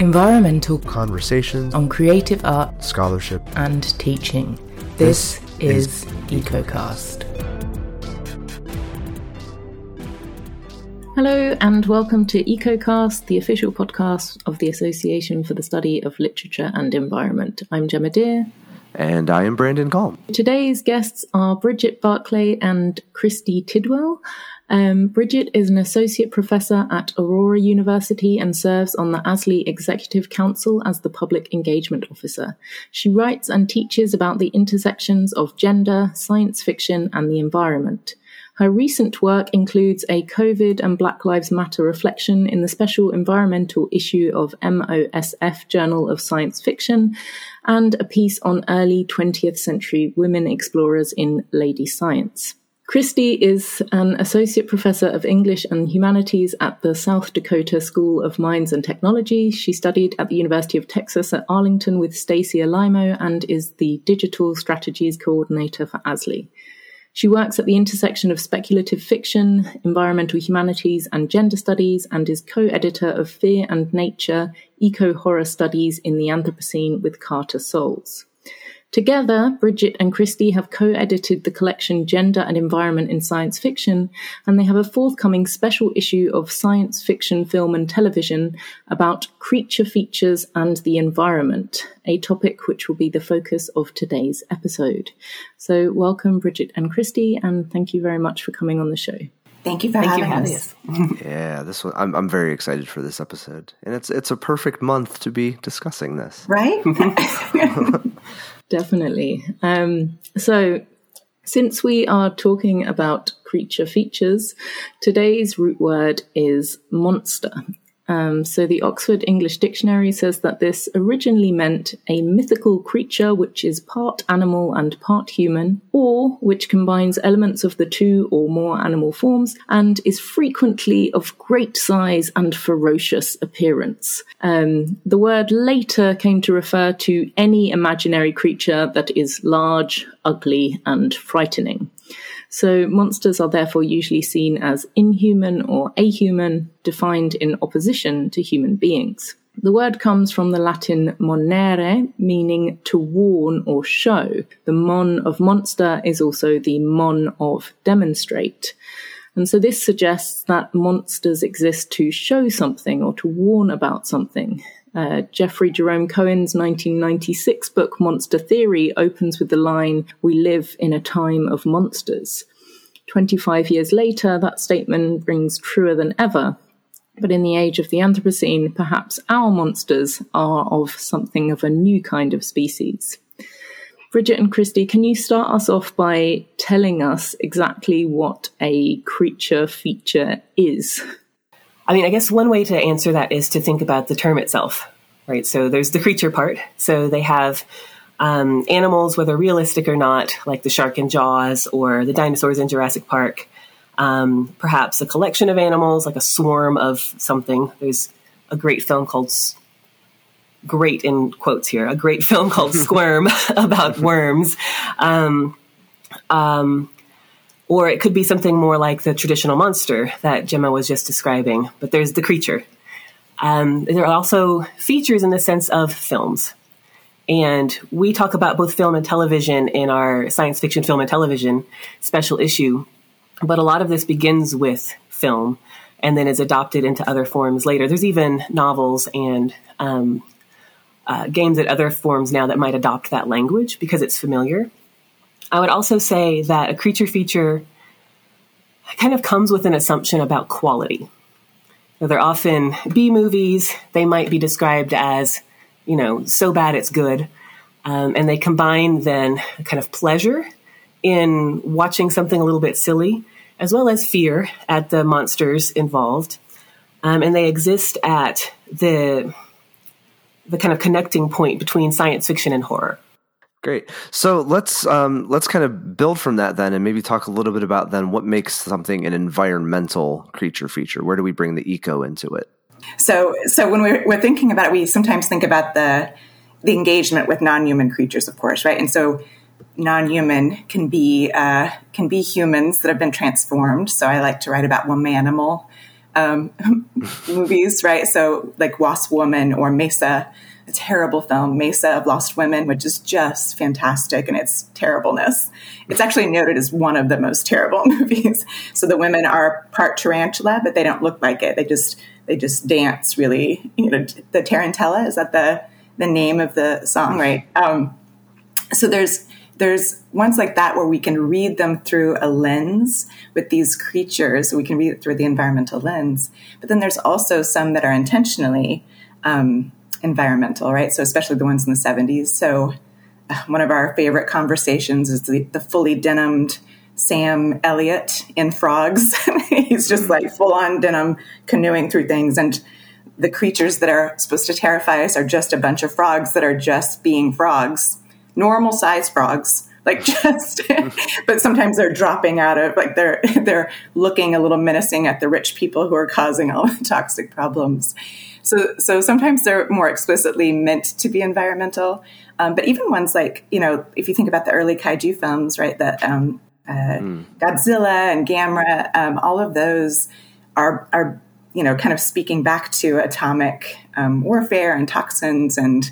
environmental conversations on creative art scholarship and teaching. This, is, EcoCast. Hello, and welcome to EcoCast, the official podcast of the Association for the Study of Literature and Environment. I'm Gemma Deer. And I am Brandon Calm. Today's guests are Bridget Barclay and Christy Tidwell. Um, Bridget is an associate professor at Aurora University and serves on the ASLE Executive Council as the public engagement officer. She writes and teaches about the intersections of gender, science fiction, and the environment. Her recent work includes a COVID and Black Lives Matter reflection in the special environmental issue of MOSF Journal of Science Fiction and a piece on early 20th century women explorers in Lady Science. Christy is an associate professor of English and humanities at the South Dakota School of Mines and Technology. She studied at the University of Texas at Arlington with Stacy Alaimo and is the digital strategies coordinator for ASLE. She works at the intersection of speculative fiction, environmental humanities, and gender studies, and is co editor of Fear and Nature Eco Horror Studies in the Anthropocene with Carter Soles. Together, Bridget and Christy have co-edited the collection Gender and Environment in Science Fiction, and they have a forthcoming special issue of science fiction film and television about creature features and the environment, a topic which will be the focus of today's episode. So welcome, Bridget and Christy, and thank you very much for coming on the show. Thank you for Thank having, you us. yeah, this one I'm I'm very excited for this episode, and it's it's a perfect month to be discussing this, right? Definitely. Um, so, since we are talking about creature features, today's root word is monster. Um, so the Oxford English Dictionary says that this originally meant a mythical creature which is part animal and part human, or which combines elements of the two or more animal forms and is frequently of great size and ferocious appearance. Um, the word later came to refer to any imaginary creature that is large, ugly, and frightening. So monsters are therefore usually seen as inhuman or ahuman, defined in opposition to human beings. The word comes from the Latin monere, meaning to warn or show. The mon of monster is also the mon of demonstrate. And so this suggests that monsters exist to show something or to warn about something. Uh, Jeffrey Jerome Cohen's 1996 book, Monster Theory, opens with the line, We live in a time of monsters. 25 years later, that statement rings truer than ever. But in the age of the Anthropocene, perhaps our monsters are of something of a new kind of species. Bridget and Christy, can you start us off by telling us exactly what a creature feature is? I mean, I guess one way to answer that is to think about the term itself, right? So there's the creature part. So they have um, animals, whether realistic or not, like the shark in Jaws or the dinosaurs in Jurassic Park. Um, perhaps a collection of animals, like a swarm of something. There's a great film called great in quotes here, a great film called Squirm about worms. Um, um, or it could be something more like the traditional monster that Gemma was just describing, but there's the creature. Um, there are also features in the sense of films. And we talk about both film and television in our science fiction film and television special issue. But a lot of this begins with film and then is adopted into other forms later. There's even novels and um, uh, games at other forms now that might adopt that language because it's familiar. I would also say that a creature feature kind of comes with an assumption about quality. they're often B movies, they might be described as, you know, so bad it's good. Um, and they combine then kind of pleasure in watching something a little bit silly, as well as fear at the monsters involved. Um, and they exist at the the kind of connecting point between science fiction and horror. Great. So let's um, let's kind of build from that then, and maybe talk a little bit about then what makes something an environmental creature feature. Where do we bring the eco into it? So, so when we're, we're thinking about it, we sometimes think about the the engagement with non-human creatures, of course, right? And so, non-human can be uh, can be humans that have been transformed. So, I like to write about Womanimal, um, movies, right? So like Wasp Woman or Mesa, terrible film, Mesa of Lost Women, which is just fantastic in its terribleness. It's actually noted as one of the most terrible movies. So the women are part tarantula, but they don't look like it. They just they just dance really. You know, the tarantella is that the the name of the song, right? Um, so there's there's ones like that where we can read them through a lens with these creatures. We can read it through the environmental lens. But then there's also some that are intentionally um, environmental, right? So especially the ones in the 70s. So uh, one of our favorite conversations is the, the fully denimed Sam Elliott in Frogs. He's just like full on denim canoeing through things. And the creatures that are supposed to terrify us are just a bunch of frogs that are just being frogs normal size frogs like just but sometimes they're dropping out of like they're they're looking a little menacing at the rich people who are causing all the toxic problems so so sometimes they're more explicitly meant to be environmental um, but even ones like you know if you think about the early kaiju films right that um, uh, mm. godzilla and gamera um, all of those are are you know kind of speaking back to atomic um, warfare and toxins and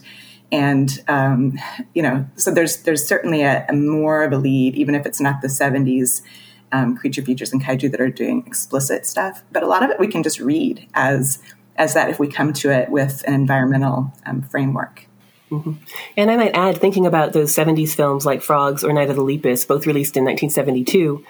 and um, you know, so there's there's certainly a, a, more of a lead, even if it's not the '70s um, creature features and kaiju that are doing explicit stuff. But a lot of it we can just read as as that if we come to it with an environmental um, framework. Mm-hmm. And I might add, thinking about those 70s films like Frogs or Night of the Lepus, both released in 1972,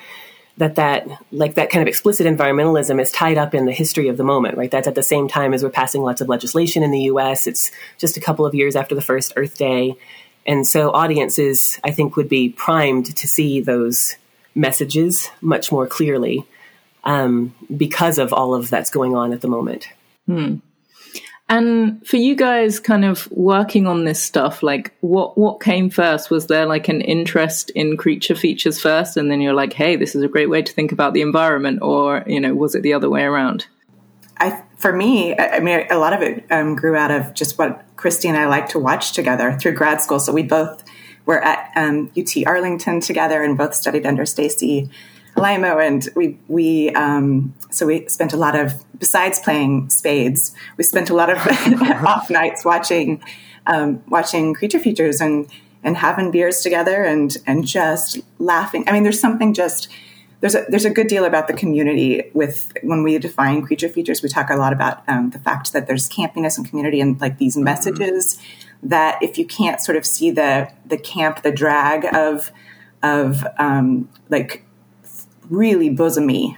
that that like that kind of explicit environmentalism is tied up in the history of the moment right that's at the same time as we're passing lots of legislation in the US it's just a couple of years after the first earth day and so audiences i think would be primed to see those messages much more clearly um, because of all of that's going on at the moment hmm. And for you guys kind of working on this stuff, like what what came first? Was there like an interest in creature features first and then you're like, "Hey, this is a great way to think about the environment," or, you know, was it the other way around? I for me, I, mean, a lot of it um, grew out of just what Christy and I like to watch together through grad school. So we both were at um, UT Arlington together and both studied under Stacy Alaimo, and we we um, so we spent a lot of besides playing spades, we spent a lot of off nights watching um, watching creature features and and having beers together and and just laughing. I mean, there's something just there's a there's a good deal about the community with when we define creature features. We talk a lot about um, the fact that there's campiness and community and like these mm-hmm. messages mm-hmm. that if you can't sort of see the the camp, the drag of of um, like really bosomy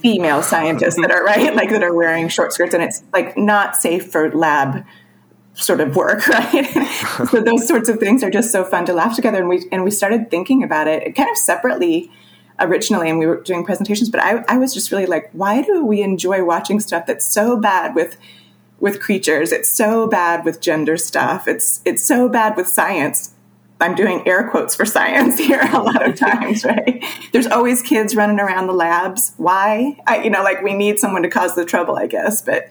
female scientists that are right like that are wearing short skirts and it's like not safe for lab sort of work right? So those sorts of things are just so fun to laugh together and we and we started thinking about it kind of separately originally and we were doing presentations but I, I was just really like why do we enjoy watching stuff that's so bad with with creatures? It's so bad with gender stuff. It's it's so bad with science I'm doing air quotes for science here a lot of times, right? There's always kids running around the labs. Why? I, you know, like we need someone to cause the trouble, I guess. But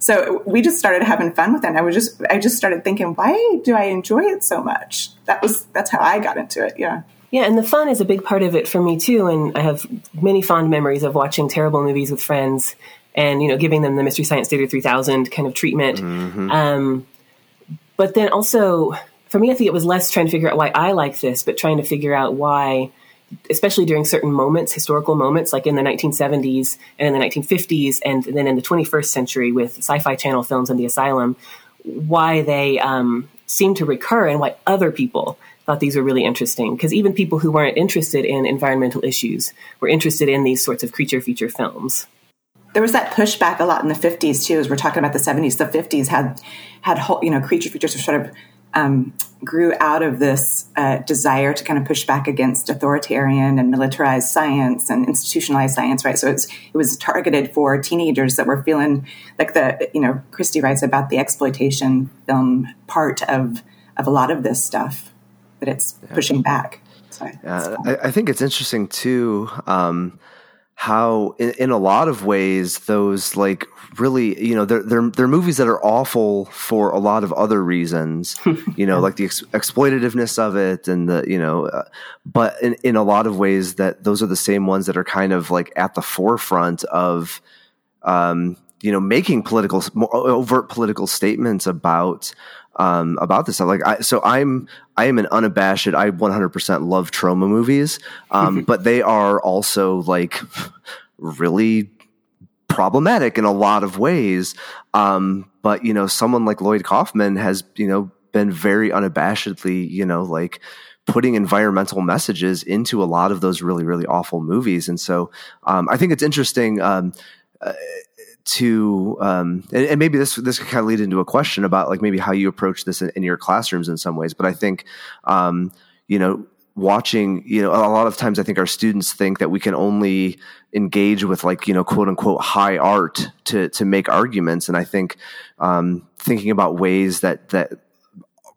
so we just started having fun with it. And I was just, I just started thinking, why do I enjoy it so much? That was, that's how I got into it. Yeah. Yeah, and the fun is a big part of it for me too. And I have many fond memories of watching terrible movies with friends and you know giving them the Mystery Science Theater 3000 kind of treatment. Mm-hmm. Um, but then also for me, I think it was less trying to figure out why I like this, but trying to figure out why, especially during certain moments, historical moments, like in the 1970s and in the 1950s, and then in the 21st century with Sci Fi Channel films and The Asylum, why they um, seem to recur and why other people thought these were really interesting. Because even people who weren't interested in environmental issues were interested in these sorts of creature feature films there was that pushback a lot in the 50s too as we're talking about the 70s the 50s had had whole you know creature features were sort of um, grew out of this uh, desire to kind of push back against authoritarian and militarized science and institutionalized science, right? So it was targeted for teenagers that were feeling like the, you know, Christy writes about the exploitation film part of of a lot of this stuff that it's yeah. pushing back. So, yeah, I, I, think it's interesting too. Um, how in, in, a lot of ways those like really you know they're they're they're movies that are awful for a lot of other reasons you know like the ex- exploitativeness of it and the you know uh, but in, in a lot of ways that those are the same ones that are kind of like at the forefront of um, you know, making political, more overt political statements about um, about this stuff. Like, I, so I'm I am an unabashed. I 100% love Troma movies, um, but they are also like really problematic in a lot of ways. Um, but you know, someone like Lloyd Kaufman has you know been very unabashedly you know like putting environmental messages into a lot of those really really awful movies, and so um, I think it's interesting. Um, uh, to um, and, and, maybe this this could kind of lead into a question about like maybe how you approach this in, in your classrooms in some ways but i think um, you know watching you know a lot of times i think our students think that we can only engage with like you know quote unquote high art to to make arguments. And i think um, thinking about ways that that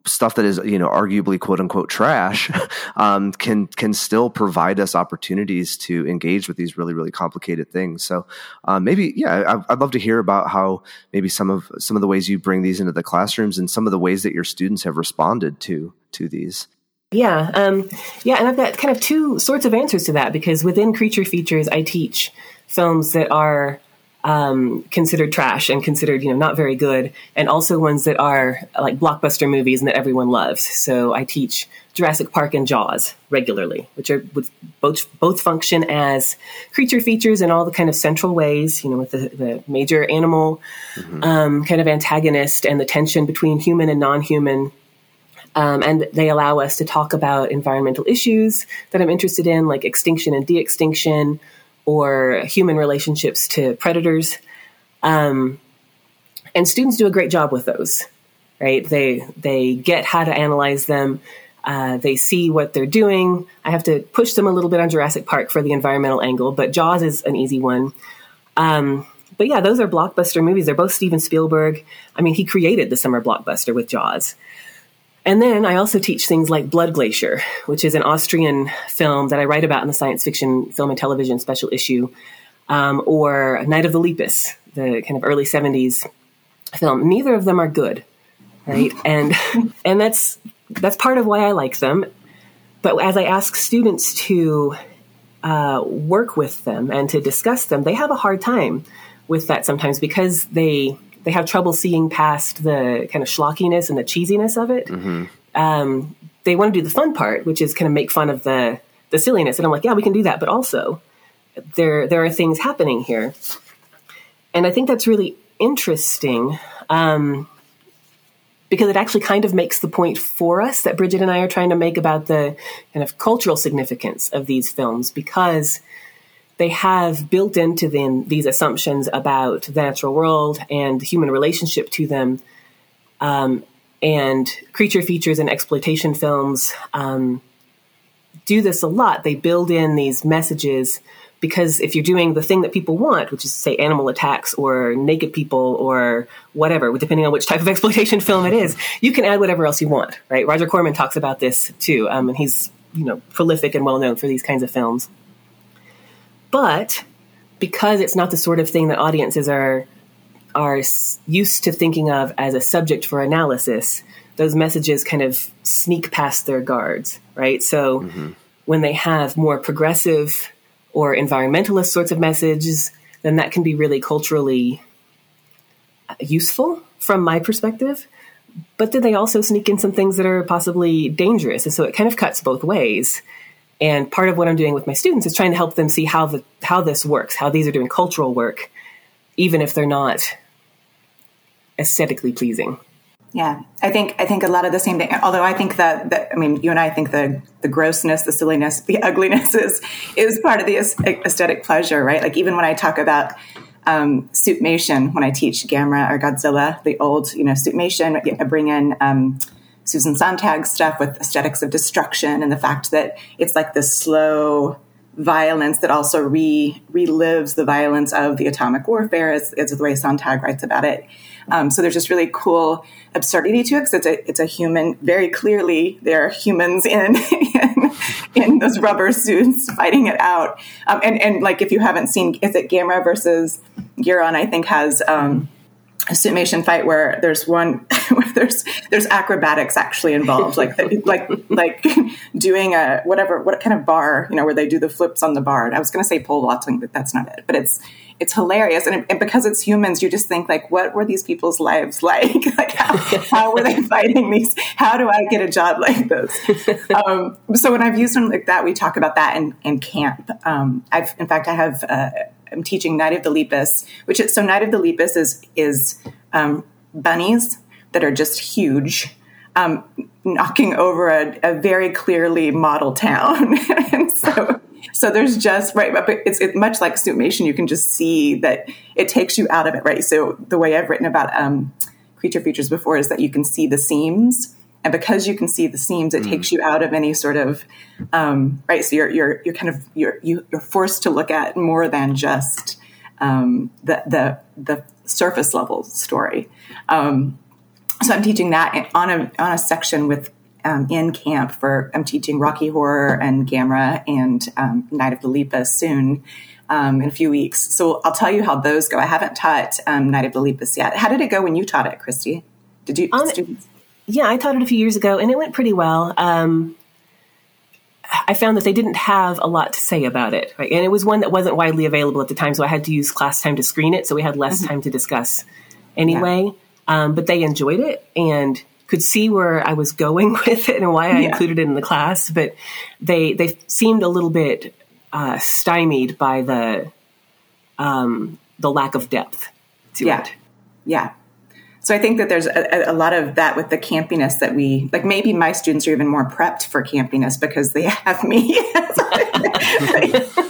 stuff that is you know arguably quote unquote trash um, can can still provide us opportunities to engage with these really really complicated things. So um, maybe yeah I, would love to hear about how maybe some of some of the ways you bring these into the classrooms and some of the ways that your students have responded to to these yeah um, yeah and i've got kind of two sorts of answers to that because within creature features i teach films that are um, considered trash and considered, you know, not very good, and also ones that are like blockbuster movies and that everyone loves. So I teach Jurassic Park and Jaws regularly, which are both both function as creature features in all the kind of central ways, you know, with the, the major animal mm-hmm. um, kind of antagonist and the tension between human and non-human. Um, and they allow us to talk about environmental issues that I'm interested in, like extinction and de-extinction, or human relationships to predators. Um, and students do a great job with those, right? They they get how to analyze them. Uh, they see what they're doing. I have to push them a little bit on Jurassic Park for the environmental angle, but Jaws is an easy one. Um, but yeah, those are blockbuster movies. They're both Steven Spielberg. I mean, he created the summer blockbuster with Jaws. And then I also teach things like Blood Glacier, which is an Austrian film that I write about in the science fiction film and television special issue, um, or Night of the Lepus, the kind of early 70s film. Neither of them are good, right? and and that's that's part of why I like them. But as I ask students to uh, work with them and to discuss them, they have a hard time with that sometimes because they they have trouble seeing past the kind of schlockiness and the cheesiness of it. Mm-hmm. Um, they want to do the fun part, which is kind of make fun of the the silliness. And I'm like, yeah, we can do that, but also there there are things happening here, and I think that's really interesting. Um, because it actually kind of makes the point for us that Bridget and I are trying to make about the kind of cultural significance of these films because they have built into them these assumptions about the natural world and human relationship to them. Um, and creature features and exploitation films um, do this a lot. They build in these messages because if you're doing the thing that people want, which is say animal attacks or naked people or whatever, depending on which type of exploitation film it is, you can add whatever else you want, right? Roger Corman talks about this too, um, and he's you know prolific and well known for these kinds of films. But because it's not the sort of thing that audiences are are used to thinking of as a subject for analysis, those messages kind of sneak past their guards, right? So mm-hmm. when they have more progressive or environmentalist sorts of messages, then that can be really culturally useful from my perspective. But then they also sneak in some things that are possibly dangerous. And so it kind of cuts both ways. And part of what I'm doing with my students is trying to help them see how the how this works, how these are doing cultural work, even if they're not aesthetically pleasing. Yeah, I think I think a lot of the same thing. Although I think that, that I mean, you and I think the the grossness, the silliness, the ugliness is is part of the aesthetic pleasure, right? Like even when I talk about um, Suitmation, when I teach Gamera or Godzilla, the old you know Suitmation, I bring in. Um, Susan Sontag stuff with aesthetics of destruction and the fact that it's like this slow violence that also re relives the violence of the atomic warfare, as the way Sontag writes about it. Um, so there's just really cool absurdity to it because it's a it's a human. Very clearly, there are humans in in, in those rubber suits fighting it out. Um, and and like if you haven't seen, is it Gamera versus Guiron? I think has. Um, a suitmation fight where there's one where there's there's acrobatics actually involved, like like like doing a whatever what kind of bar you know where they do the flips on the bar. And I was going to say pole vaulting, but that's not it. But it's it's hilarious, and, and, because it's humans, you just think like, what were these people's lives like? like how, how were they fighting these? How do I get a job like this? Um, so when I've used them like that, we talk about that in, in camp. Um, I've in fact I have. Uh, I'm teaching Night of the Lepus, which is so Night of the Lepus is is um, bunnies that are just huge, um, knocking over a, a, very clearly model town, and so. So there's just right, but it's, it's much like suitmation. You can just see that it takes you out of it, right? So the way I've written about um, creature features before is that you can see the seams, and because you can see the seams, it mm. takes you out of any sort of um, right. So you're you're you're kind of you're you, you're forced to look at more than just um, the the the surface level story. Um, so I'm teaching that on a on a section with um, in camp for I'm teaching Rocky Horror and Gamera and um, Night of the Lepus soon. Um, in a few weeks. So I'll tell you how those go. I haven't taught um, Night of the Lepus yet. How did it go when you taught it, Christy? Did you um, students? Yeah, I taught it a few years ago, and it went pretty well. Um, I found that they didn't have a lot to say about it, right? And it was one that wasn't widely available at the time, so I had to use class time to screen it, so we had less mm-hmm. time to discuss anyway. Yeah. Um, but they enjoyed it and could see where I was going with it and why I yeah. included it in the class. But they they seemed a little bit uh, stymied by the um, the lack of depth to yeah. it. Yeah, so I think that there's a, a, lot of that with the campiness that we like. Maybe my students are even more prepped for campiness because they have me.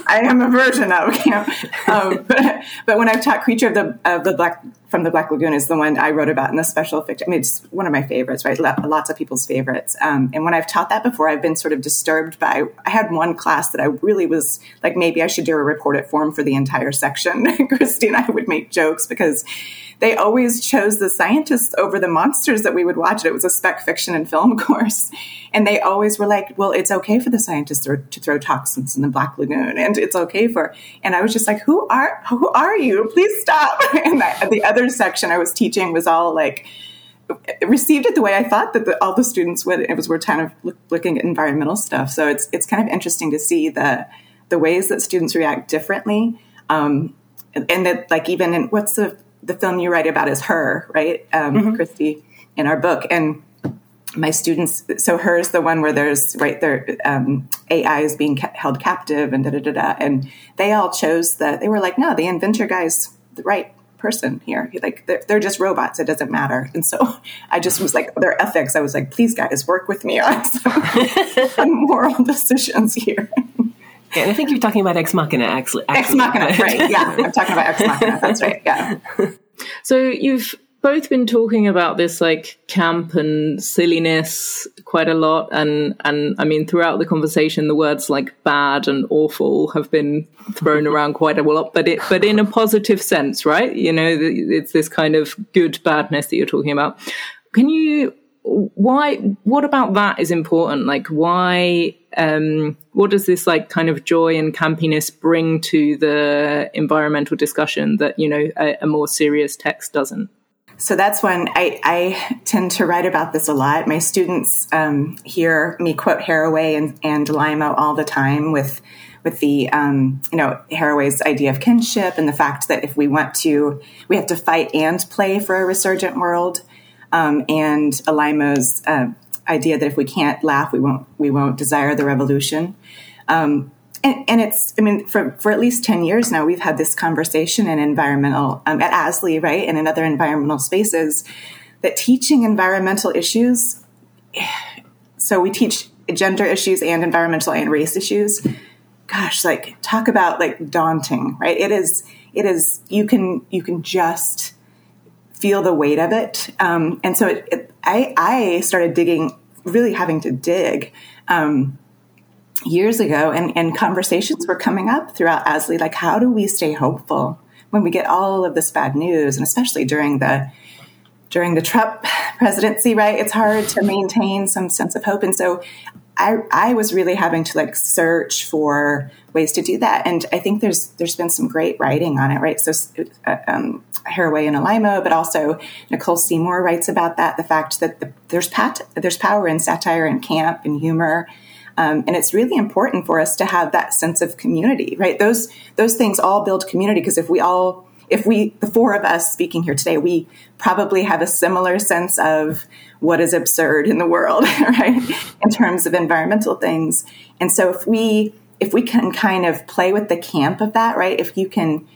I am a version of camp. Um, but, but, when I've taught Creature of the of the Black from the Black Lagoon is the one I wrote about in the special fiction. I mean, it's one of my favorites, right? Lots of people's favorites. Um, and when I've taught that before, I've been sort of disturbed by. I had one class that I really was like, maybe I should do a report it form for the entire section. Christy and I would make jokes because they always chose the scientists over the monsters that we would watch. It was a spec fiction and film course. And they always were like, well, it's okay for the scientists to, throw toxins in the Black Lagoon and it's okay for, and I was just like, who are, who are you? Please stop. And I, the other section I was teaching was all like, received it the way I thought that the, all the students would. It was we're kind of look, looking at environmental stuff, so it's it's kind of interesting to see the the ways that students react differently, um, and, and that like even in what's the the film you write about is her, right, um, mm-hmm. Christy, in our book, and my students. So her is the one where there's right there um, AI is being ca- held captive and da da da da, and they all chose the. They were like, no, the inventor guy's the right person here. Like they're, they're just robots. It doesn't matter. And so I just was like, their ethics. I was like, please guys, work with me on some moral decisions here. Yeah, and I think you're talking about Ex Machina, actually. Ex Machina, right? Yeah, I'm talking about Ex Machina. That's right. Yeah. So you've both been talking about this like camp and silliness quite a lot, and and I mean throughout the conversation, the words like bad and awful have been thrown around quite a lot, but it but in a positive sense, right? You know, it's this kind of good badness that you're talking about. Can you why what about that is important like why um what does this like kind of joy and campiness bring to the environmental discussion that you know a, a more serious text doesn't so that's when I, I, tend to write about this a lot. My students um, hear me quote Haraway and, and Alaimo all the time with with the um, you know Haraway's idea of kinship and the fact that if we want to, we have to fight and play for a resurgent world um, and Alaimo's uh, idea that if we can't laugh, we won't we won't desire the revolution. Um, and, and, it's, I mean, for, for at least 10 years now, we've had this conversation in environmental, um, at ASLE, right, and in other environmental spaces, that teaching environmental issues, so we teach gender issues and environmental and race issues. Gosh, like talk about like daunting, right? It is, it is, you can, you can just feel the weight of it. Um, and so it, it, I, I started digging, really having to dig um, years ago, and, and conversations were coming up throughout ASLE, like how do we stay hopeful when we get all of this bad news, and especially during the during the Trump presidency, right? It's hard to maintain some sense of hope, and so I, I was really having to like search for ways to do that. And I think there's there's been some great writing on it, right? So uh, um, Haraway and Alaimo, but also Nicole Seymour writes about that the fact that the, there's pat, there's power in satire and camp and humor. Um, and it's really important for us to have that sense of community, right? Those those things all build community because if we all if we the four of us speaking here today, we probably have a similar sense of what is absurd in the world, right? In terms of environmental things. And so if we if we can kind of play with the camp of that, right? If you can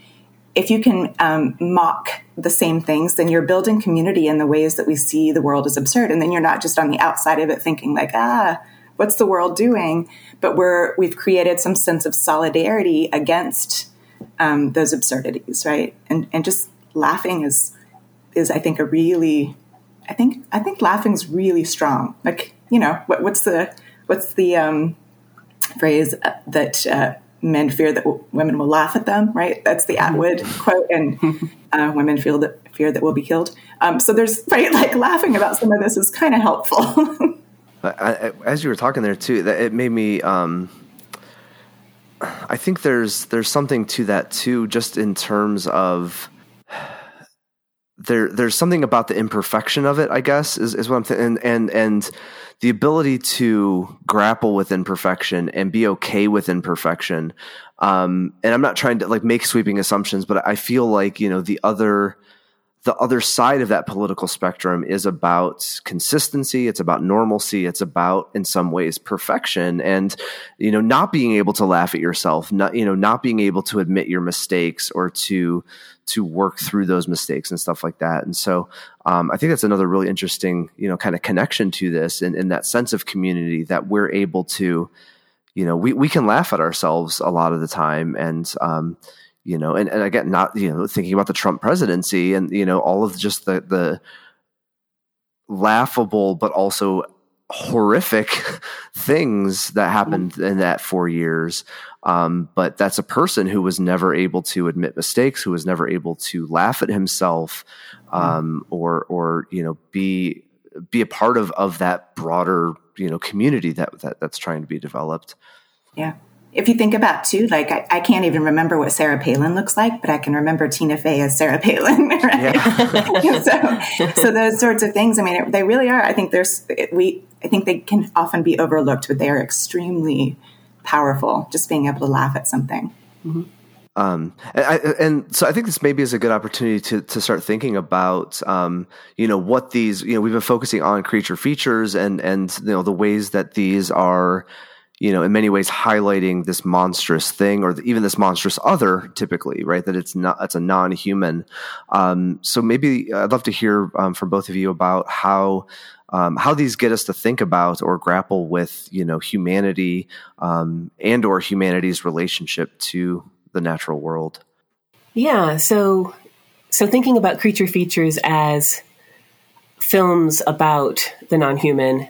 if you can um, mock the same things, then you're building community in the ways that we see the world as absurd, and then you're not just on the outside of it thinking like, ah, what's the world doing? But we're we've created some sense of solidarity against um, those absurdities, right? And and just laughing is is I think a really, I think I think laughing is really strong. Like you know, what, what's the what's the um, phrase that uh, men fear that w- women will laugh at them, right? That's the Atwood quote, and uh, women feel that fear that we'll be killed. Um, so there's right, like laughing about some of this is kind of helpful. I, I, as you were talking there too, that it made me. Um, I think there's there's something to that too, just in terms of there there's something about the imperfection of it. I guess is, is what I'm thinking, and, and and the ability to grapple with imperfection and be okay with imperfection. Um, and I'm not trying to like make sweeping assumptions, but I feel like you know the other the other side of that political spectrum is about consistency it's about normalcy it's about in some ways perfection. And you know not being able to laugh at yourself not you know not being able to admit your mistakes or to to work through those mistakes and stuff like that. And so um, i think that's another really interesting you know kind of connection to this and, and that sense of community that we're able to you know we, we can laugh at ourselves a lot of the time. And um, you know, and, and again, not, you know, thinking about the Trump presidency and, you know, all of just the, the laughable, but also horrific things that happened in that four years. Um, but that's a person who was never able to admit mistakes, who was never able to laugh at himself, um, or, or, you know, be, be a part of, of that broader, you know, community that, that that's trying to be developed. Yeah if you think about too, like I, I, can't even remember what Sarah Palin looks like, but I can remember Tina Fey as Sarah Palin, right? Yeah. so, so those sorts of things. I mean, they really are. I think there's we. I think they can often be overlooked, but they are extremely powerful. Just being able to laugh at something. Mm-hmm. Um, and, I, and, so I think this maybe is a good opportunity to to start thinking about, um, you know, what these, you know, we've been focusing on creature features and and you know the ways that these are you know, in many ways highlighting this monstrous thing or even this monstrous other typically, right? That it's not, it's a non-human. Um, so maybe I'd love to hear um, from both of you about how, um, how these get us to think about or grapple with, you know, humanity um, and or humanity's relationship to the natural world. Yeah. So, so thinking about creature features as films about the non-human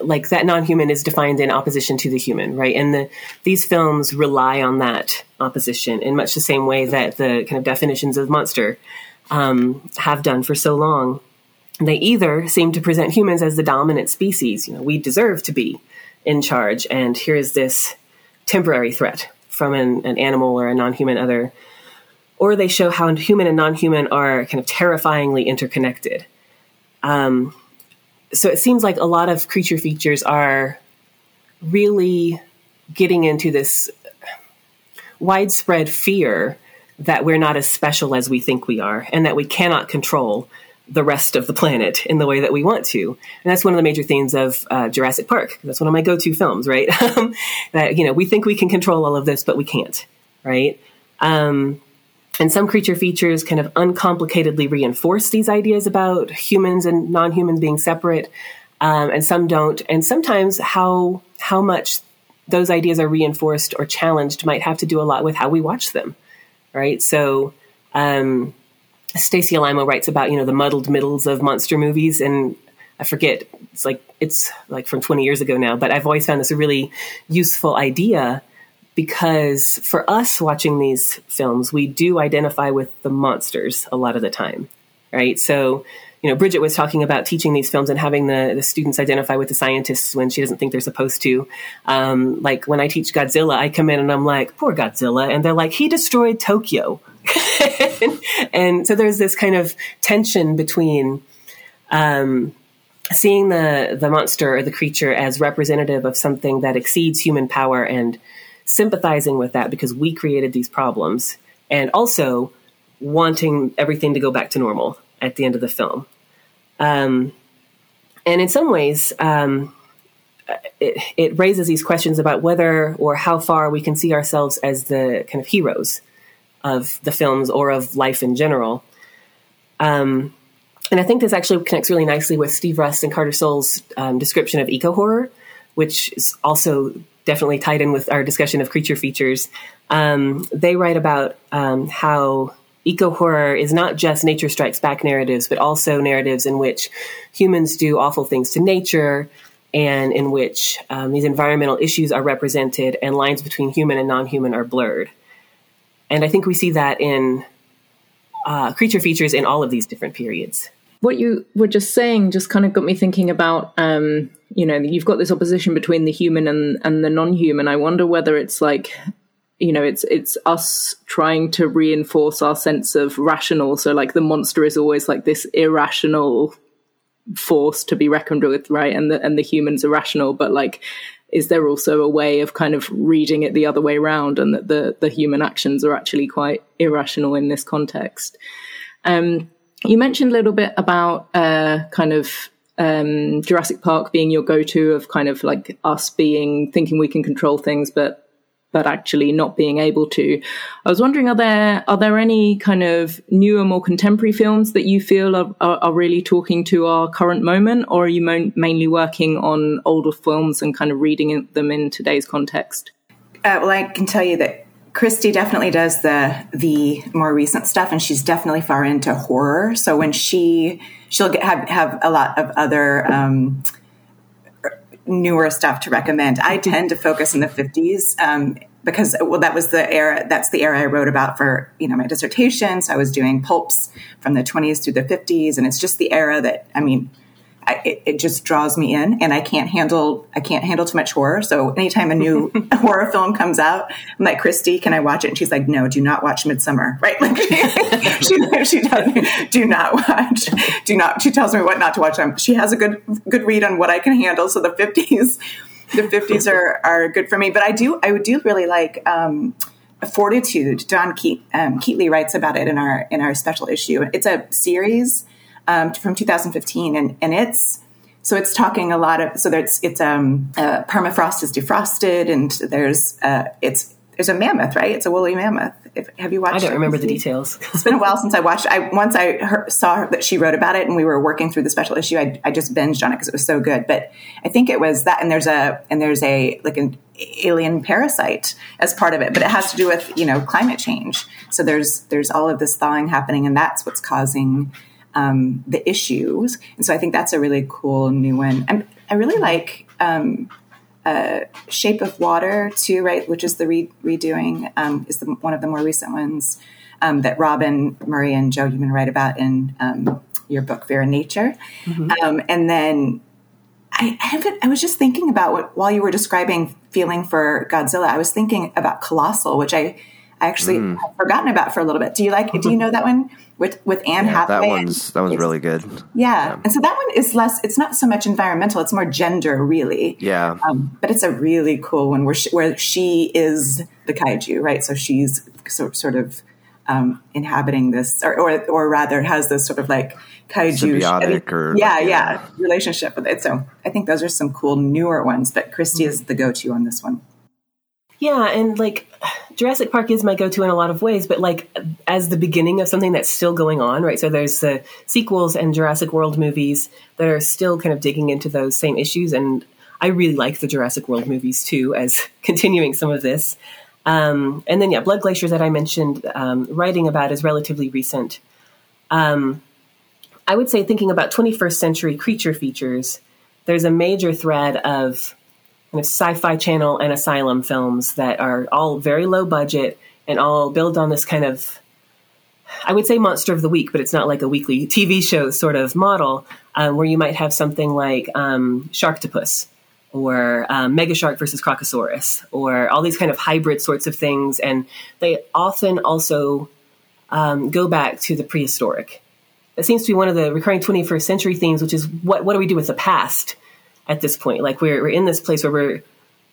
like that non-human is defined in opposition to the human, right? And the, these films rely on that opposition in much the same way that the kind of definitions of monster um, have done for so long. They either seem to present humans as the dominant species, you know, we deserve to be in charge, and here is this temporary threat from an, an animal or a non-human other, or they show how human and non-human are kind of terrifyingly interconnected. Um, so it seems like a lot of creature features are really getting into this widespread fear that we're not as special as we think we are and that we cannot control the rest of the planet in the way that we want to. And that's one of the major themes of uh, Jurassic Park. That's one of my go-to films, right? that, you know, we think we can control all of this, but we can't, right? Um, and some creature features kind of uncomplicatedly reinforce these ideas about humans and non-humans being separate, um, and some don't. And sometimes how how much those ideas are reinforced or challenged might have to do a lot with how we watch them, right? So, um, Stacy Alaimo writes about you know the muddled middles of monster movies, and I forget it's like it's like from 20 years ago now, but I've always found this a really useful idea because for us watching these films, we do identify with the monsters a lot of the time, right? So, you know, Bridget was talking about teaching these films and having the, the students identify with the scientists when she doesn't think they're supposed to. Um, like when I teach Godzilla, I come in and I'm like, poor Godzilla. And they're like, he destroyed Tokyo. and so there's this kind of tension between um, seeing the the monster or the creature as representative of something that exceeds human power and sympathizing with that because we created these problems, and also wanting everything to go back to normal at the end of the film. Um, and in some ways, um, it, it, raises these questions about whether or how far we can see ourselves as the kind of heroes of the films or of life in general. Um, and I think this actually connects really nicely with Steve Rust and Carter Soles' um, description of eco horror, which is also definitely tied in with our discussion of creature features. Um, they write about um, how eco horror is not just nature strikes back narratives, but also narratives in which humans do awful things to nature and in which um, these environmental issues are represented and lines between human and non human are blurred. And I think we see that in uh, creature features in all of these different periods. What you were just saying just kind of got me thinking about, um, you know, you've got this opposition between the human and, and the non human. I wonder whether it's like you know it's it's us trying to reinforce our sense of rational. So like the monster is always like this irrational force to be reckoned with right? And the and the humans are rational but like is there also a way of kind of reading it the other way around and that the the human actions are actually quite irrational in this context? Um, you mentioned a little bit about uh, kind of um, Jurassic Park being your go-to of kind of like us being thinking we can control things, but but actually not being able to. I was wondering, are there are there any kind of newer, more contemporary films that you feel are, are, are really talking to our current moment, or are you mo- mainly working on older films and kind of reading them in today's context? Uh, well, I can tell you that Christy definitely does the the more recent stuff, and she's definitely far into horror. So when she she'll get, have have a lot of other. Um, newer stuff to recommend. I tend to focus in the 50s um, because well, that was the era. That's the era I wrote about for you know my dissertation. So I was doing pulps from the 20s through the 50s, and it's just the era that I mean I, it, it, just draws me in and I can't handle, I can't handle too much horror. So anytime a new horror film comes out, I'm like, Christy, can I watch it? And she's like, no, do not watch Midsommar. Right. Like she, she does, do not watch, do not, she tells me what not to watch. I'm, She has a good, good read on what I can handle. So the fifties, the fifties are, are good for me, but I do, I do really like, um, Fortitude. Don Keat, um, Keatley writes about it in our in our special issue. It's a series um, from 2015, and and it's so it's talking a lot of so there's it's um uh, permafrost is defrosted, and there's uh, it's there's a mammoth, right? It's a woolly mammoth. If, have you watched? I don't it? remember the details. it's been a while since I watched. I once I heard, saw that she wrote about it, and we were working through the special issue. I, I just binged on it because it was so good. But I think it was that, and there's a and there's a like an alien parasite as part of it, but it has to do with you know climate change. So there's there's all of this thawing happening, and that's what's causing um, the issues. And so I think that's a really cool new one. And I really like um, uh, Shape of Water too, right? Which is the re- redoing um, is the, one of the more recent ones um, that Robin Murray and Joe Heumann write about in um, your book Fear and Nature. Mm-hmm. Um, and then I, I, I was just thinking about what while you were describing feeling for Godzilla, I was thinking about Colossal, which I I actually mm. have forgotten about for a little bit. Do you like? It? Do you know that one with with Anne yeah, Hathaway? That one's that one's really good. Yeah. yeah. and so that one is less. It's not so much environmental. It's more gender, really. Yeah, um, but it's a really cool one where she, where she is the kaiju, right? So she's so, sort of um, inhabiting this, or, or, or rather has this sort of like kaiju symbiotic or yeah, yeah, yeah relationship with it. So I think those are some cool newer ones. But Christy mm-hmm. is the go to on this one. Yeah, and like Jurassic Park is my go-to in a lot of ways, but like as the beginning of something that's still going on, right? So there's the sequels and Jurassic World movies that are still kind of digging into those same issues, and I really like the Jurassic World movies too, as continuing some of this. Um, and then yeah, Blood Glaciers that I mentioned, um, writing about is relatively recent. Um, I would say thinking about 21st century creature features, there's a major thread of kind of sci-fi channel and asylum films that are all very low budget and all build on this kind of I would say monster of the week, but it's not like a weekly TV show sort of model um, where you might have something like um, Sharktopus or um, Mega Shark versus Crocosaurus or all these kind of hybrid sorts of things. And they often also um, go back to the prehistoric. That seems to be one of the recurring 21st century themes, which is what what do we do with the past at this point? Like we're we're in this place where we're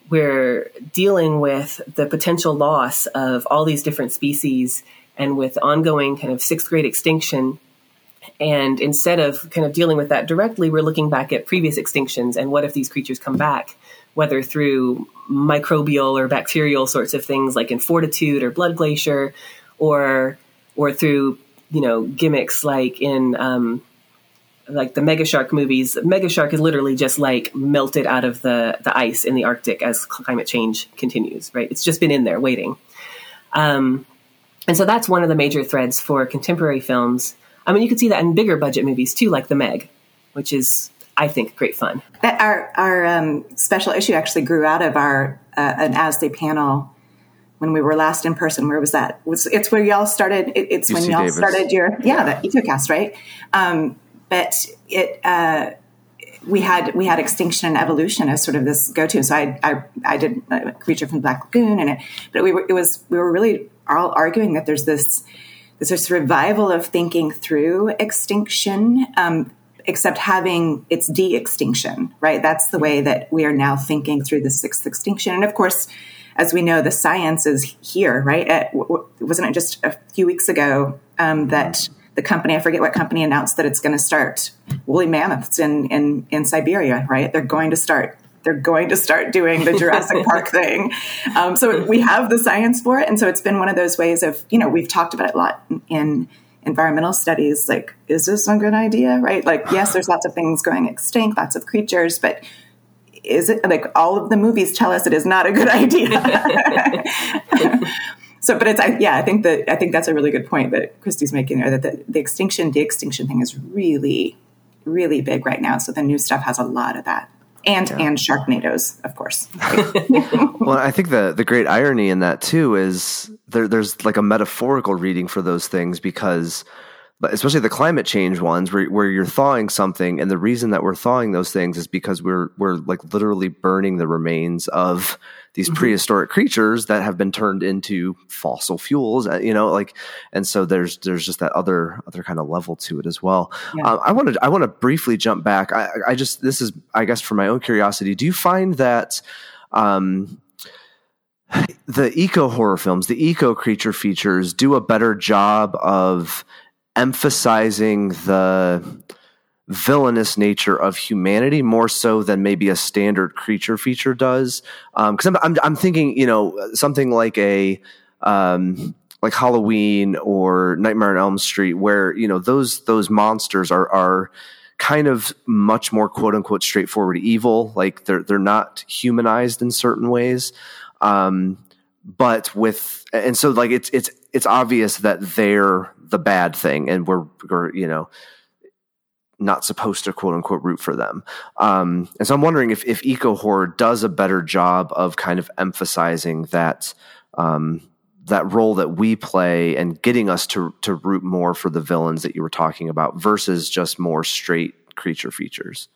we're dealing with the potential loss of all these different species and with ongoing kind of sixth great extinction. And instead of kind of dealing with that directly, we're looking back at previous extinctions and what if these creatures come back, whether through microbial or bacterial sorts of things like in fortitude or blood glacier, or or through you know gimmicks like in um, like the mega shark movies. Mega shark is literally just like melted out of the the ice in the Arctic as climate change continues. Right, it's just been in there waiting. Um, and so that's one of the major threads for contemporary films. I mean, you could see that in bigger budget movies too, like The Meg, which is, I think, great fun. Our our um, special issue actually grew out of our uh, an ASLE panel when we were last in person. Where was that? Was it's where y'all started? It, it's when UC Davis. started your yeah, yeah. the EcoCast, right? Um, but it. Uh, we had we had extinction and evolution as sort of this go to. So I I, I did a creature from Black Lagoon, and it, but we were it was we were really all arguing that there's this this revival of thinking through extinction, um, except having its de-extinction. Right, that's the way that we are now thinking through the sixth extinction. And of course, as we know, the science is here. Right, At, wasn't it just a few weeks ago um, that the company, I forget what company, announced that it's going to start woolly mammoths in, in, in Siberia, right? They're going to start they're going to start doing the Jurassic Park thing. Um, so we have the science for it. And so it's been one of those ways of, you know, we've talked about it a lot in environmental studies. Like, is this a good idea? Right? Like, yes, there's lots of things going extinct, lots of creatures, but is it like all of the movies tell us it is not a good idea? so, but it's, I, yeah, I think that, I think that's a really good point that Christy's making there that the, the extinction, de-extinction thing is really, really big right now. So the new stuff has a lot of that and yeah. and Sharknadoes, of course. well, I think the the great irony in that too is there, there's like a metaphorical reading for those things because, especially the climate change ones, where where you're thawing something, and the reason that we're thawing those things is because we're we're like literally burning the remains of these mm-hmm. prehistoric creatures that have been turned into fossil fuels uh, you know like and so there's there's just that other other kind of level to it as well yeah. um, i want to i want to briefly jump back I, I just this is i guess for my own curiosity do you find that um the eco horror films, the eco creature features do a better job of emphasizing the villainous nature of humanity more so than maybe a standard creature feature does. Because um, I'm, I'm, I'm thinking, you know, something like a um, like Halloween or Nightmare on Elm Street, where you know those those monsters are are kind of much more quote unquote straightforward evil. Like they're they're not humanized in certain ways. Um, but with and so like it's it's it's obvious that they're the bad thing and we're, we're you know not supposed to quote unquote root for them. Um, and so I'm wondering if, if eco horror does a better job of kind of emphasizing that, um, that role that we play and getting us to, to root more for the villains that you were talking about versus just more straight creature features.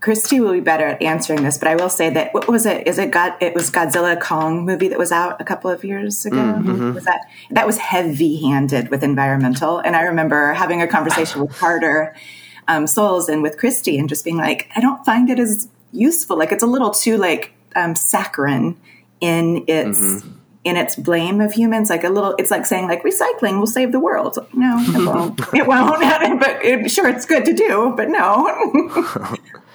Christy will be better at answering this, but I will say that what was it? Is it God? It was Godzilla Kong movie that was out a couple of years ago. Mm-hmm. Was that that was heavy handed with environmental? And I remember having a conversation with Carter um, Soles and with Christy and just being like, I don't find it as useful. Like it's a little too like um, saccharine in its mm-hmm. in its blame of humans. Like a little, it's like saying like recycling will save the world. No, it won't. it won't. but it, sure, it's good to do, but no.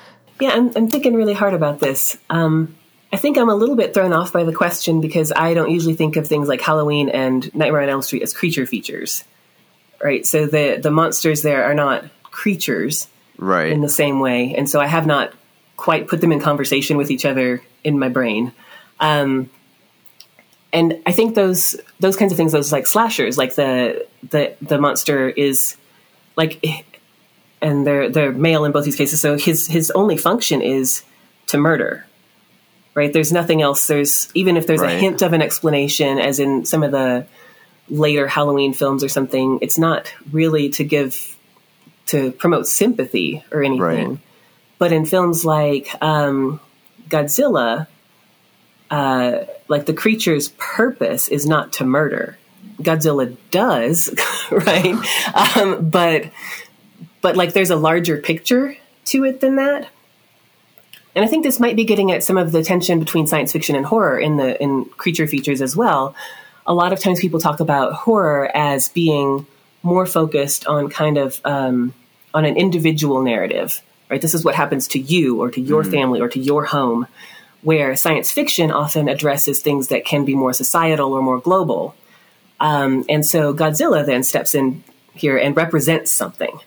yeah, I'm, I'm, thinking really hard about this. Um, I think I'm a little bit thrown off by the question because I don't usually think of things like Halloween and Nightmare on Elm Street as creature features, right? So the the monsters there are not creatures right in the same way and so i have not quite put them in conversation with each other in my brain um, and i think those those kinds of things those like slashers like the the the monster is like and they're they're male in both these cases so his his only function is to murder right there's nothing else there's even if there's right. a hint of an explanation as in some of the later halloween films or something it's not really to give to promote sympathy or anything. Right. But in films like um, Godzilla, uh, like the creature's purpose is not to murder. Godzilla does, right? Um, but but like there's a larger picture to it than that. And I think this might be getting at some of the tension between science fiction and horror in the in creature features as well. A lot of times people talk about horror as being more focused on kind of um, on an individual narrative, right? This is what happens to you or to your mm. family or to your home. Where science fiction often addresses things that can be more societal or more global. Um, and so Godzilla then steps in here and represents something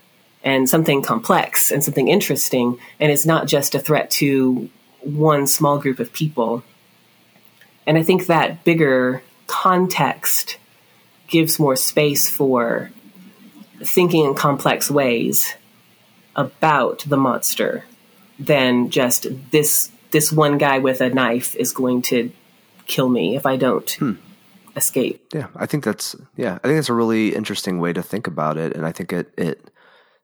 and something complex and something interesting. And it's not just a threat to one small group of people. And I think that bigger context gives more space for thinking in complex ways about the monster than just this this one guy with a knife is going to kill me if I don't hmm. escape. Yeah, I think that's yeah, I think that's a really interesting way to think about it, and I think it it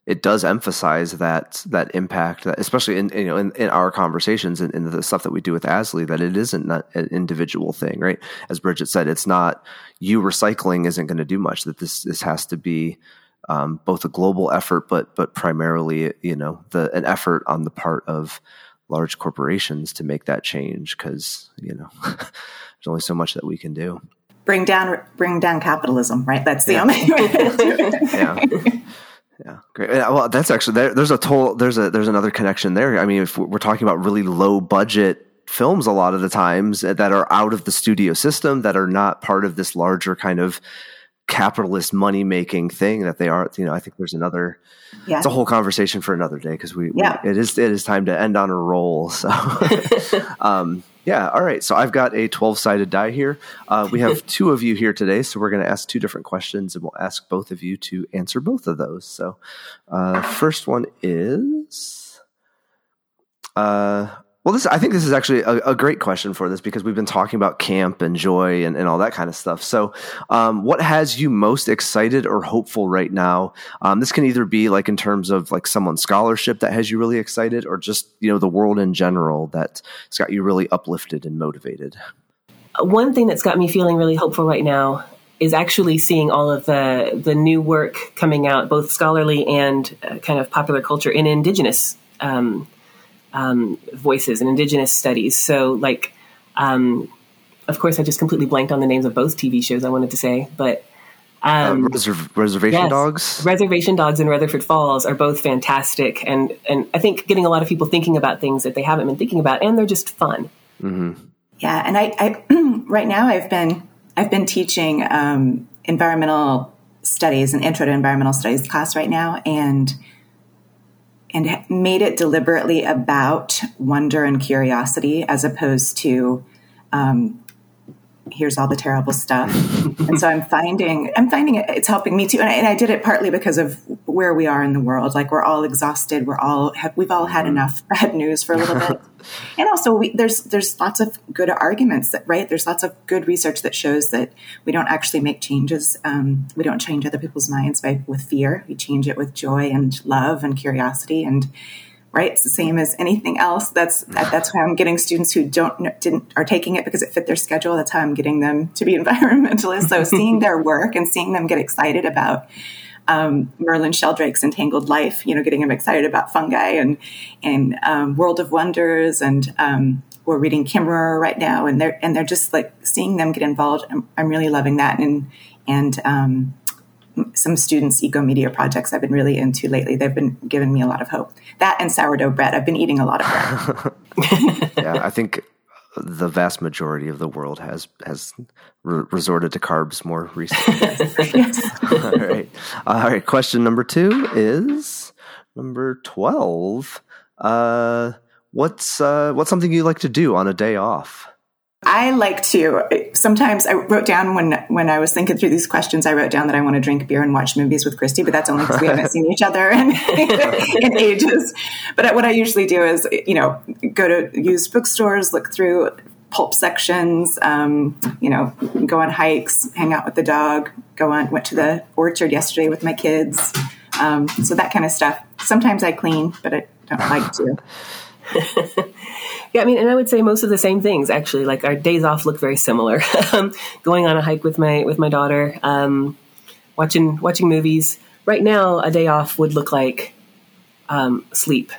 it does emphasize that that impact, that especially in you know in, in our conversations and in, in, the stuff that we do with ASLE, that it isn't an individual thing, right? As Bridget said, it's not you recycling isn't going to do much. That this this has to be um, both a global effort, but but primarily you know the an effort on the part of large corporations to make that change because you know there's only so much that we can do. Bring down bring down capitalism, right? That's the yeah. only way to do it. yeah. Yeah, great. Well, that's actually there, there's a total there's a there's another connection there. I mean, if we're talking about really low budget films, a lot of the times that are out of the studio system, that are not part of this larger kind of capitalist money making thing that they are. You know, I think there's another. Yeah. It's a whole conversation for another day because we, yeah. we, it is it is time to end on a roll. So, um, yeah. All right. So I've got a 12 sided die here. Uh, we have two of you here today. So we're going to ask two different questions and we'll ask both of you to answer both of those. So, uh, first one is, uh, well, this I think this is actually a, a, great question for this because we've been talking about camp and joy and, and all that kind of stuff. So, um, what has you most excited or hopeful right now? Um, this can either be like in terms of like someone's scholarship that has you really excited, or just you know the world in general that's got you really uplifted and motivated. One thing that's got me feeling really hopeful right now is actually seeing all of the the new work coming out, both scholarly and uh, kind of popular culture in Indigenous. Um, um, voices and indigenous studies. So, like, um, of course, I just completely blanked on the names of both TV shows I wanted to say, but um, uh, Reserv- Reservation yes, Dogs, Reservation Dogs, and Rutherford Falls are both fantastic, and and I think getting a lot of people thinking about things that they haven't been thinking about, and they're just fun. Mm-hmm. Yeah, and I, I right now I've been I've been teaching um, environmental studies and intro to environmental studies class right now, and and made it deliberately about wonder and curiosity as opposed to um, here's all the terrible stuff. And so i'm finding i'm finding it, it's helping me too. And I, and I, did it partly because of where we are in the world. Like we're all exhausted. We're all have, we've all had enough bad news for a little bit. And also we, there's there's lots of good arguments that right? There's lots of good research that shows that we don't actually make changes um, we don't change other people's minds by with fear. We change it with joy and love and curiosity and right? It's the same as anything else. That's that, that's how I'm getting students who don't didn't are taking it because it fit their schedule. That's how I'm getting them to be environmentalists. So seeing their work and seeing them get excited about um, Merlin Sheldrake's Entangled Life, you know, getting them excited about fungi and and um, World of Wonders, and um, we're reading Kimmerer right now, and they're and they're just like seeing them get involved. I'm, I'm really loving that, and and um, some students' eco media projects I've been really into lately. They've been giving me a lot of hope. That and sourdough bread. I've been eating a lot of bread. yeah, I think the vast majority of the world has has re- resorted to carbs more recently. yes. All right. All right. Question number two is number twelve. Uh, what's uh, what's something you like to do on a day off? I like to sometimes I wrote down when when I was thinking through these questions, I wrote down that I want to drink beer and watch movies with Christy, but that's only because we haven't seen each other in, in ages. But what I usually do is, you know, go to used bookstores, look through pulp sections, um, you know, go on hikes, hang out with the dog, go on, went to the orchard yesterday with my kids. Um, so that kind of stuff. Sometimes I clean, but I don't like to. yeah, I mean, and I would say most of the same things actually. Like our days off look very similar. Um, going on a hike with my with my daughter, um, watching watching movies. Right now, a day off would look like um, sleep,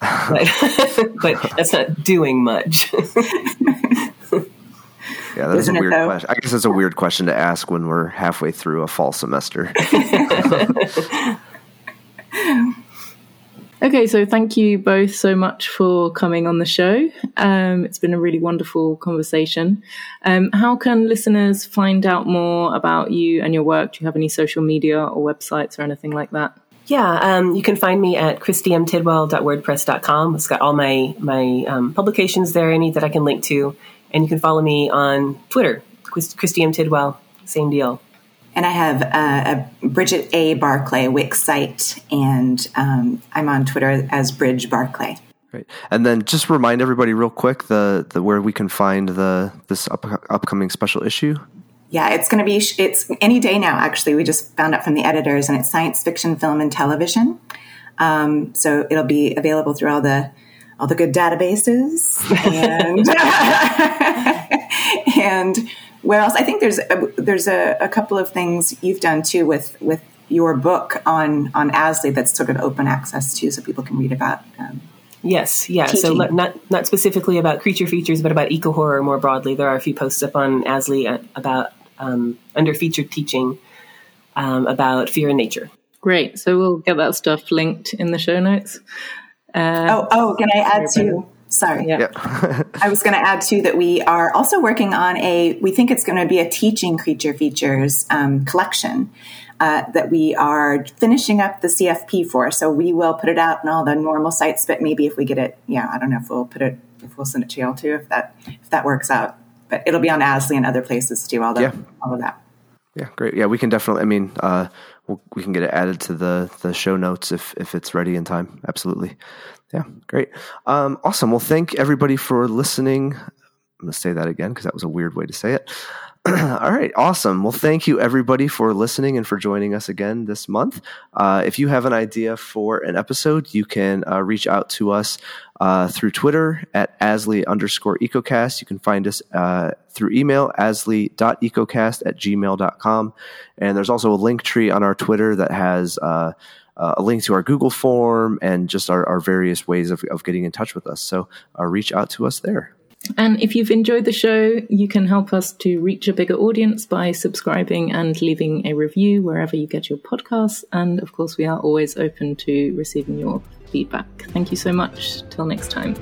but, but that's not doing much. Yeah, that's Isn't a weird question. I guess that's a weird question to ask when we're halfway through a fall semester. Okay, so thank you both so much for coming on the show. Um, it's been a really wonderful conversation. Um, how can listeners find out more about you and your work? Do you have any social media or websites or anything like that? Yeah, um, you can find me at christymtidwell.wordpress.com. It's got all my my um, publications there, any that I can link to. And you can follow me on Twitter, Christy M. Tidwell, same deal. And I have uh, a Bridget A. Barclay Wix site, and um, I'm on Twitter as Bridge Barclay. Right, and then just remind everybody real quick the, the where we can find the this up, upcoming special issue. Yeah, it's going to be it's any day now. Actually, we just found out from the editors, and it's science fiction, film, and television. Um, so it'll be available through all the all the good databases and and where else? I think there's a, there's a, a, couple of things you've done too with with your book on on ASLE that's sort of open access too, so people can read about. Um, yes, yeah. Teaching. So not not specifically about creature features, but about eco horror more broadly. There are a few posts up on ASLE about um, under featured teaching um, about Fear and Nature. Great. So we'll get that stuff linked in the show notes. Uh, oh, oh, can I add to? Sorry. Yeah. I was going to add too that we are also working on a, we think it's going to be a teaching creature features um, collection uh, that we are finishing up the CFP for. So we will put it out in all the normal sites, but maybe if we get it, yeah, I don't know if we'll put it, if we'll send it to y'all too, if that, if that works out. But it'll be on ASLE and other places too, all, the, yeah. all of that. Yeah, great. Yeah, we can definitely, I mean, uh, we can get it added to the, the show notes if, if it's ready in time. Absolutely. Yeah, great. Um, awesome. Well, thank everybody for listening. I'm going to say that again because that was a weird way to say it. All right, awesome. Well, thank you everybody for listening and for joining us again this month. Uh, if you have an idea for an episode, you can uh, reach out to us uh, through Twitter at asle underscore ecocast. You can find us uh, through email, asle.ecocast at gmail.com. And there's also a link tree on our Twitter that has uh, uh, a link to our Google form and just our, our various ways of, of getting in touch with us. So uh, reach out to us there. And if you've enjoyed the show, you can help us to reach a bigger audience by subscribing and leaving a review wherever you get your podcasts. And of course, we are always open to receiving your feedback. Thank you so much. Till next time.